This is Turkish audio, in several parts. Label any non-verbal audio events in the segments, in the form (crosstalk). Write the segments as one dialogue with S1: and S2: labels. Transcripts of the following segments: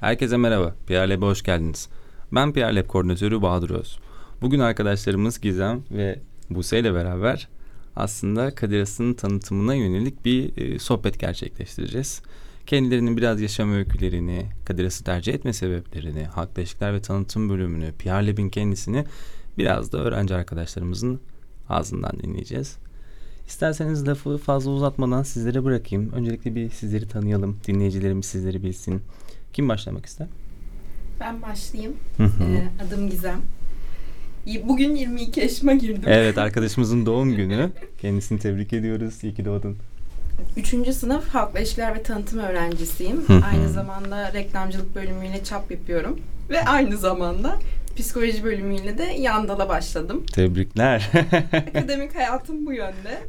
S1: Herkese merhaba, PR Lab'e hoş geldiniz. Ben PR Lab koordinatörü Bahadır Öz. Bugün arkadaşlarımız Gizem ve Buse ile beraber aslında Kadir Has'ın tanıtımına yönelik bir e, sohbet gerçekleştireceğiz. Kendilerinin biraz yaşam öykülerini, Kadir Has'ı tercih etme sebeplerini, halkla ilişkiler ve tanıtım bölümünü, PR Lab'in kendisini biraz da öğrenci arkadaşlarımızın ağzından dinleyeceğiz. İsterseniz lafı fazla uzatmadan sizlere bırakayım. Öncelikle bir sizleri tanıyalım. Dinleyicilerimiz sizleri bilsin. Kim başlamak ister?
S2: Ben başlayayım.
S1: Hı hı.
S2: Ee, adım Gizem. Bugün 22 yaşıma girdim.
S1: Evet (laughs) arkadaşımızın doğum günü. Kendisini tebrik ediyoruz. İyi ki doğdun.
S2: Üçüncü sınıf halkla ilişkiler ve tanıtım öğrencisiyim.
S1: Hı hı.
S2: aynı zamanda reklamcılık bölümüyle çap yapıyorum. Ve aynı zamanda psikoloji bölümüyle de yandala başladım.
S1: Tebrikler. (laughs)
S2: Akademik hayatım bu yönde.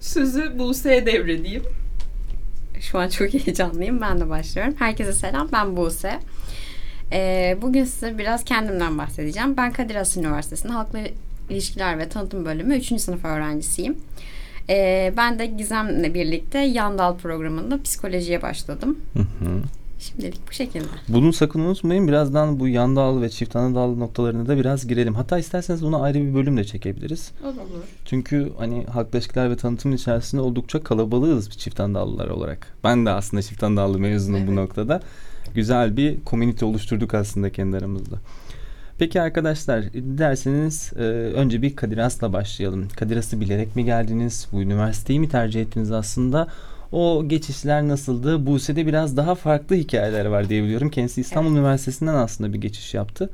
S2: Sözü Buse'ye devredeyim.
S3: Şu an çok (laughs) heyecanlıyım. Ben de başlıyorum. Herkese selam. Ben Buse. Ee, bugün size biraz kendimden bahsedeceğim. Ben Kadir Has Üniversitesi'nin Halkla İlişkiler ve Tanıtım Bölümü 3. sınıf öğrencisiyim. Ee, ben de Gizem'le birlikte Yandal programında psikolojiye başladım.
S1: Hı hı.
S3: Şimdilik bu şekilde.
S1: Bunu sakın unutmayın. Birazdan bu yan dal ve çift ana dal noktalarına da biraz girelim. Hatta isterseniz buna ayrı bir bölüm de çekebiliriz.
S2: Olur.
S1: Çünkü hani halkla ilişkiler ve tanıtım içerisinde oldukça kalabalığız çift andallılar olarak. Ben de aslında çift andallı mezunum bu
S2: Evet.
S1: noktada. Güzel bir komünite oluşturduk aslında kendi aramızda. Peki arkadaşlar derseniz e, önce bir Kadir Has'la başlayalım. Kadir Has'ı bilerek mi geldiniz? Bu üniversiteyi mi tercih ettiniz aslında? O geçişler nasıldı? Buse'de biraz daha farklı hikayeler var diye biliyorum. Kendisi İstanbul Üniversitesi'nden aslında bir geçiş yaptı.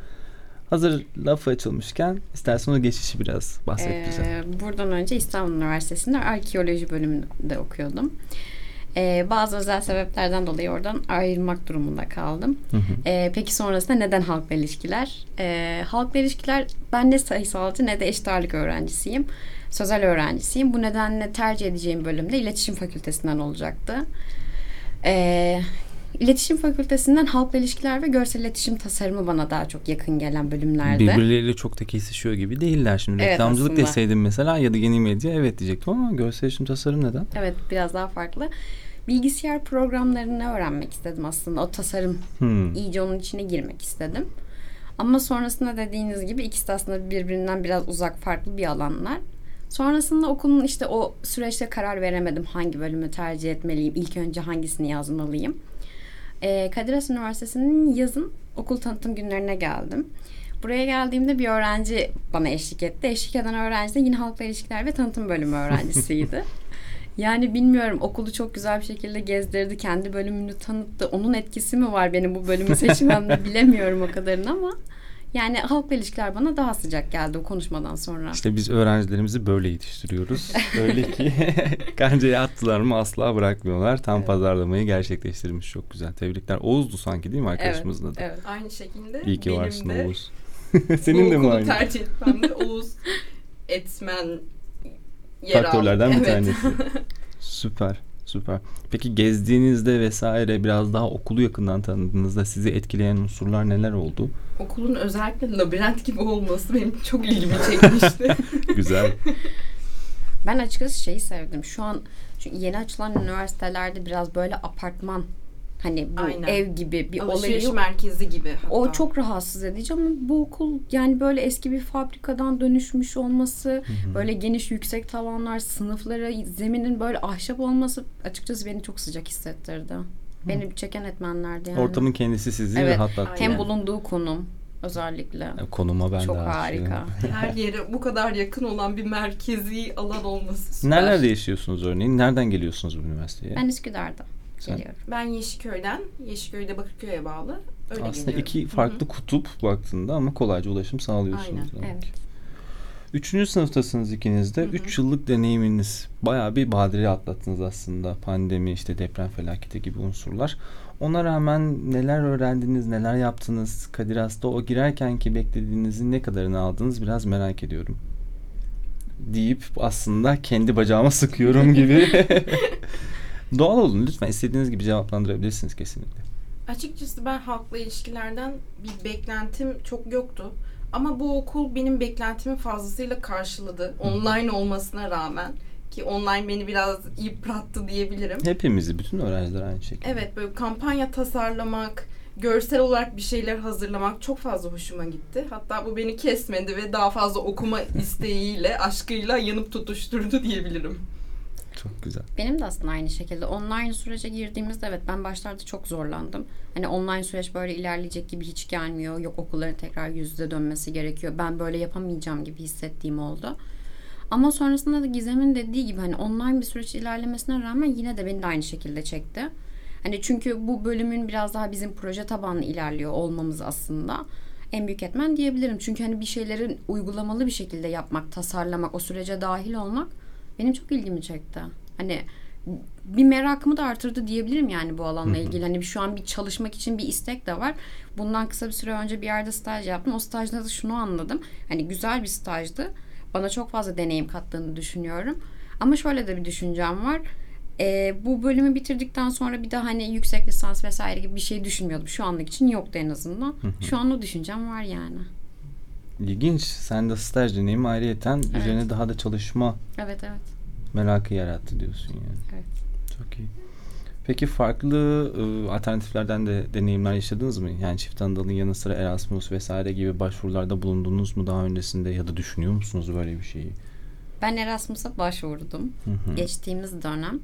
S1: Hazır lafı açılmışken istersen o geçişi biraz bahset bize.
S3: Ee, buradan önce İstanbul Üniversitesi'nde arkeoloji bölümünde okuyordum. Ee, bazı özel sebeplerden dolayı oradan ayrılmak durumunda kaldım.
S1: Hı hı.
S3: Ee, peki sonrasında neden halkla ilişkiler? Ee, halkla ilişkiler ben ne sayısalcı ne de eşit ağırlık öğrencisiyim. Sözel öğrencisiyim. Bu nedenle tercih edeceğim bölümde iletişim fakültesinden olacaktı. Ee, iletişim fakültesinden halkla ilişkiler ve görsel iletişim tasarımı bana daha çok yakın gelen bölümlerde.
S1: Birbirleriyle çok da kesişiyor gibi değiller. Şimdi
S3: Evet,
S1: reklamcılık
S3: aslında.
S1: deseydim mesela ya da yeni medya evet diyecektim ama görsel iletişim tasarım neden?
S3: Evet biraz daha farklı. Bilgisayar programlarını öğrenmek istedim aslında. O tasarım
S1: Hmm.
S3: iyice onun içine girmek istedim. Ama sonrasında dediğiniz gibi ikisi de aslında birbirinden biraz uzak farklı bir alanlar. Sonrasında okulun işte o süreçte karar veremedim hangi bölümü tercih etmeliyim. İlk önce hangisini yazmalıyım. Ee, Kadir Has Üniversitesi'nin yazın okul tanıtım günlerine geldim. Buraya geldiğimde bir öğrenci bana eşlik etti. Eşlik eden öğrenci de yine halkla ilişkiler ve tanıtım bölümü öğrencisiydi. (laughs) Yani bilmiyorum okulu çok güzel bir şekilde gezdirdi. Kendi bölümünü tanıttı. Onun etkisi mi var benim bu bölümü seçmemde (laughs) bilemiyorum o kadarını ama yani halkla ilişkiler bana daha sıcak geldi o konuşmadan sonra.
S1: İşte biz öğrencilerimizi böyle yetiştiriyoruz. (laughs) Öyle ki (laughs) kancayı attılar mı asla bırakmıyorlar. Tam
S3: Evet.
S1: pazarlamayı gerçekleştirmiş. Çok güzel. Tebrikler. Oğuz'du sanki değil mi arkadaşımızın adı?
S3: Evet.
S2: Aynı şekilde
S1: İyi ki
S2: benim
S1: varsın
S2: de
S1: Oğuz. (laughs) Senin de
S2: bu
S1: mi aynı?
S2: tercih etmemde Oğuz etmen yer aldı.
S1: Faktörlerden bir
S2: Evet.
S1: tanesi. Süper. Süper. Peki gezdiğinizde vesaire biraz daha okulu yakından tanıdığınızda sizi etkileyen unsurlar neler oldu?
S2: Okulun özellikle labirent gibi olması benim çok ilgimi çekmişti. (laughs)
S1: Güzel.
S3: Ben açıkçası şeyi sevdim. Şu an çünkü yeni açılan üniversitelerde biraz böyle apartman hani bu
S2: Aynen.
S3: ev gibi bir
S2: Alışveriş
S3: olayı
S2: merkezi gibi hatta.
S3: O çok rahatsız edici ama bu okul yani böyle eski bir fabrikadan dönüşmüş olması, böyle geniş yüksek tavanlar, sınıfları, zeminin böyle ahşap olması açıkçası beni çok sıcak hissettirdi. Beni çeken etmenlerdi yani.
S1: Ortamın kendisi sizi
S3: Evet.
S1: rahatlattı.
S3: Hem bulunduğu konum özellikle.
S1: Konuma ben
S3: çok harika. (laughs)
S2: her yere bu kadar yakın olan bir merkezi alan olması süper.
S1: Nerelerde yaşıyorsunuz örneğin? Nereden geliyorsunuz bu üniversiteye?
S3: Ben Üsküdar'da
S1: Sen-
S3: geliyorum.
S2: Ben Yeşilköy'den, Yeşilköy'de Bakırköy'e bağlı. Öyle
S1: Aslında
S2: geliyorum.
S1: iki farklı kutup baktığında ama kolayca ulaşım sağlıyorsunuz.
S2: Aynen,
S1: demek
S3: evet.
S1: Üçüncü sınıftasınız ikiniz de.
S2: Hı hı.
S1: Üç yıllık deneyiminiz. Bayağı bir badire atlattınız aslında. Pandemi, işte deprem felaketi gibi unsurlar. Ona rağmen neler öğrendiniz, neler yaptınız? Kadir Has'ta o girerken ki beklediğinizin ne kadarını aldınız biraz merak ediyorum. Deyip aslında kendi bacağıma sıkıyorum (laughs) gibi. (laughs) Doğal olun lütfen. istediğiniz gibi cevaplandırabilirsiniz kesinlikle.
S2: Açıkçası ben halkla ilişkilerden bir beklentim çok yoktu. Ama bu okul benim beklentimi fazlasıyla karşıladı. Online olmasına rağmen. Ki online beni biraz yıprattı diyebilirim.
S1: Hepimizi, bütün öğrenciler aynı şekilde.
S2: Evet böyle kampanya tasarlamak, görsel olarak bir şeyler hazırlamak çok fazla hoşuma gitti. Hatta bu beni kesmedi ve daha fazla okuma (laughs) isteğiyle, aşkıyla yanıp tutuşturdu diyebilirim.
S1: Çok güzel.
S3: Benim de aslında aynı şekilde online sürece girdiğimizde evet ben başlarda çok zorlandım. Hani online süreç böyle ilerleyecek gibi hiç gelmiyor. Yok okulların tekrar yüz yüze dönmesi gerekiyor. Ben böyle yapamayacağım gibi hissettiğim oldu. Ama sonrasında da Gizem'in dediği gibi hani online bir süreç ilerlemesine rağmen yine de beni de aynı şekilde çekti. Hani çünkü bu bölümün biraz daha bizim proje tabanlı ilerliyor olmamız aslında en büyük etmen diyebilirim. Çünkü hani bir şeylerin uygulamalı bir şekilde yapmak, tasarlamak, o sürece dahil olmak benim çok ilgimi çekti. Hani bir merakımı da artırdı diyebilirim yani bu alanla ilgili. Hani şu an bir çalışmak için bir istek de var. Bundan kısa bir süre önce bir yerde staj yaptım. O stajda da şunu anladım. Hani güzel bir stajdı. Bana çok fazla deneyim kattığını düşünüyorum. Ama şöyle de bir düşüncem var. Ee, bu bölümü bitirdikten sonra bir daha hani yüksek lisans vesaire gibi bir şey düşünmüyordum. Şu anlık için yoktu en azından. Şu an o düşüncem var yani.
S1: İlginç. Sen de staj deneyimi ayrıyeten
S3: Evet.
S1: üzerine daha da çalışma
S3: Evet evet.
S1: merakı yarattı diyorsun yani.
S3: Evet.
S1: Çok iyi. Peki farklı e, alternatiflerden de deneyimler yaşadınız mı? Yani çift Anadolu'nun yanı sıra Erasmus vesaire gibi başvurularda bulundunuz mu daha öncesinde ya da düşünüyor musunuz böyle bir şeyi?
S3: Ben Erasmus'a başvurdum.
S1: Hı hı.
S3: Geçtiğimiz dönem.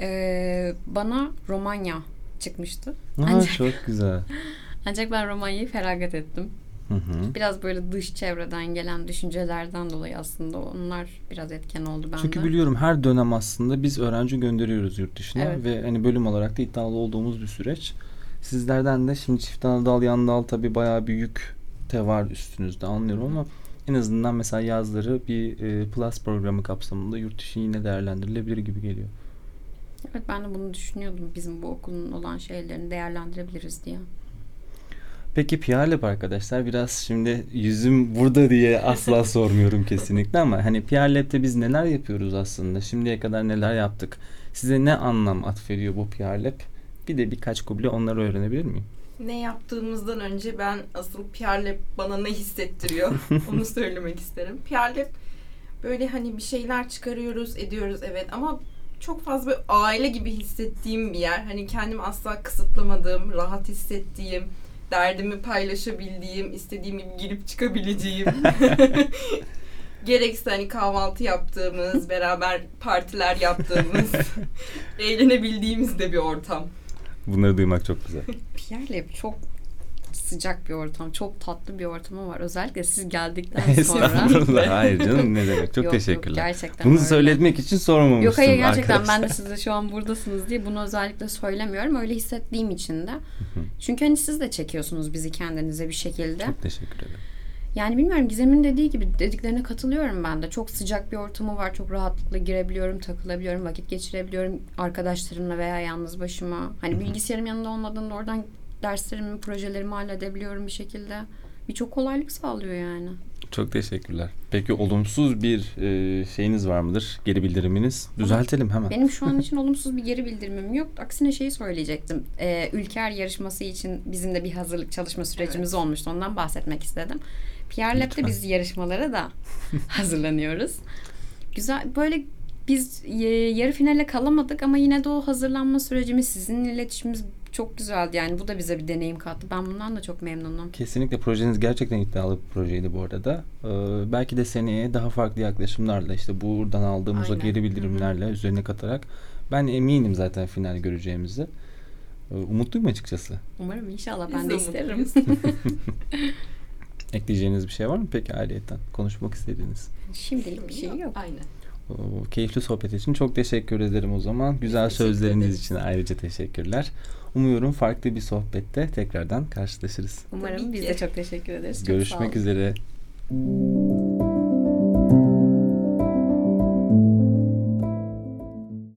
S3: Ee, bana Romanya çıkmıştı.
S1: Aa,
S3: Ancak,
S1: çok güzel. (laughs)
S3: ancak ben Romanya'yı feragat ettim.
S1: Hı hı.
S3: Biraz böyle dış çevreden gelen düşüncelerden dolayı aslında onlar biraz etken oldu bende.
S1: Çünkü biliyorum her dönem aslında biz öğrenci gönderiyoruz yurt dışına
S3: Evet.
S1: ve hani bölüm olarak da iddialı olduğumuz bir süreç. Sizlerden de şimdi çift anadal yan dal tabii bayağı bir yük de var üstünüzde anlıyorum ama en azından mesela yazları bir e, plus programı kapsamında yurt dışı yine değerlendirilebilir gibi geliyor.
S3: Evet ben de bunu düşünüyordum. Bizim bu okulun olan şeylerini değerlendirebiliriz diye.
S1: Peki PR Lab arkadaşlar biraz şimdi yüzüm burada diye asla (laughs) sormuyorum kesinlikle ama hani PR Lab'de biz neler yapıyoruz aslında? Şimdiye kadar neler yaptık? Size ne anlam atfediyor bu PR Lab? Bir de birkaç kuble onları öğrenebilir miyim?
S2: Ne yaptığımızdan önce ben asıl PR Lab bana ne hissettiriyor (laughs) onu söylemek isterim. PR Lab böyle hani bir şeyler çıkarıyoruz, ediyoruz evet ama çok fazla böyle aile gibi hissettiğim bir yer. Hani kendimi asla kısıtlamadığım, rahat hissettiğim, derdimi paylaşabildiğim, istediğim gibi girip çıkabileceğim. (laughs) Gerekse hani kahvaltı yaptığımız, beraber partiler yaptığımız, (laughs) eğlenebildiğimiz de bir ortam.
S1: Bunları duymak çok güzel.
S3: Pierre Lab çok sıcak bir ortam. Çok tatlı bir ortamı var. Özellikle siz geldikten (laughs) sonra.
S1: Hayır canım ne demek. Çok
S3: Yok, yok,
S1: teşekkürler.
S3: gerçekten
S1: Bunu
S3: öyle.
S1: söyletmek için sormamıştım
S3: Yok hayır gerçekten
S1: arkadaşlar.
S3: ben de size şu an buradasınız diye bunu özellikle söylemiyorum. Öyle hissettiğim için de. Çünkü hani siz de çekiyorsunuz bizi kendinize bir şekilde.
S1: Çok teşekkür ederim.
S3: Yani bilmiyorum Gizem'in dediği gibi dediklerine katılıyorum ben de. Çok sıcak bir ortamı var. Çok rahatlıkla girebiliyorum, takılabiliyorum, vakit geçirebiliyorum arkadaşlarımla veya yalnız başıma. Hani bilgisayarım yanında olmadığında oradan derslerimi, projelerimi halledebiliyorum bir şekilde. Birçok kolaylık sağlıyor yani.
S1: Çok teşekkürler. Peki olumsuz bir e, şeyiniz var mıdır? Geri bildiriminiz? Düzeltelim hemen.
S3: Benim şu an için olumsuz bir geri bildirimim yok. Aksine şeyi söyleyecektim. Ee, Ülker yarışması için bizim de bir hazırlık çalışma sürecimiz olmuştu. Ondan bahsetmek istedim. Pierre Lab'de biz yarışmalara da (laughs) hazırlanıyoruz. Güzel böyle biz e, yarı finale kalamadık ama yine de o hazırlanma sürecimiz, sizin iletişimimiz çok güzeldi. Yani bu da bize bir deneyim kattı. Ben bundan da çok memnunum.
S1: Kesinlikle projeniz gerçekten iddialı bir projeydi bu arada. Ee, belki de seneye daha farklı yaklaşımlarla işte buradan aldığımız o
S2: Aynen.
S1: geri bildirimlerle üzerine katarak ben eminim zaten final göreceğimizi. Ee, umutluyum açıkçası.
S3: Umarım inşallah
S2: Biz
S3: ben
S2: de
S3: de isterim. (laughs)
S1: Ekleyeceğiniz bir şey var mı peki ayrıyetten? Konuşmak istediğiniz.
S3: Şimdilik bir şey yok.
S2: Aynen.
S1: O keyifli sohbet için çok teşekkür ederim o zaman. Güzel
S2: teşekkür
S1: sözleriniz için ayrıca teşekkürler. Umuyorum farklı bir sohbette tekrardan karşılaşırız.
S3: Umarım biz de çok teşekkür ederiz. Çok sağ olun.
S1: Görüşmek üzere.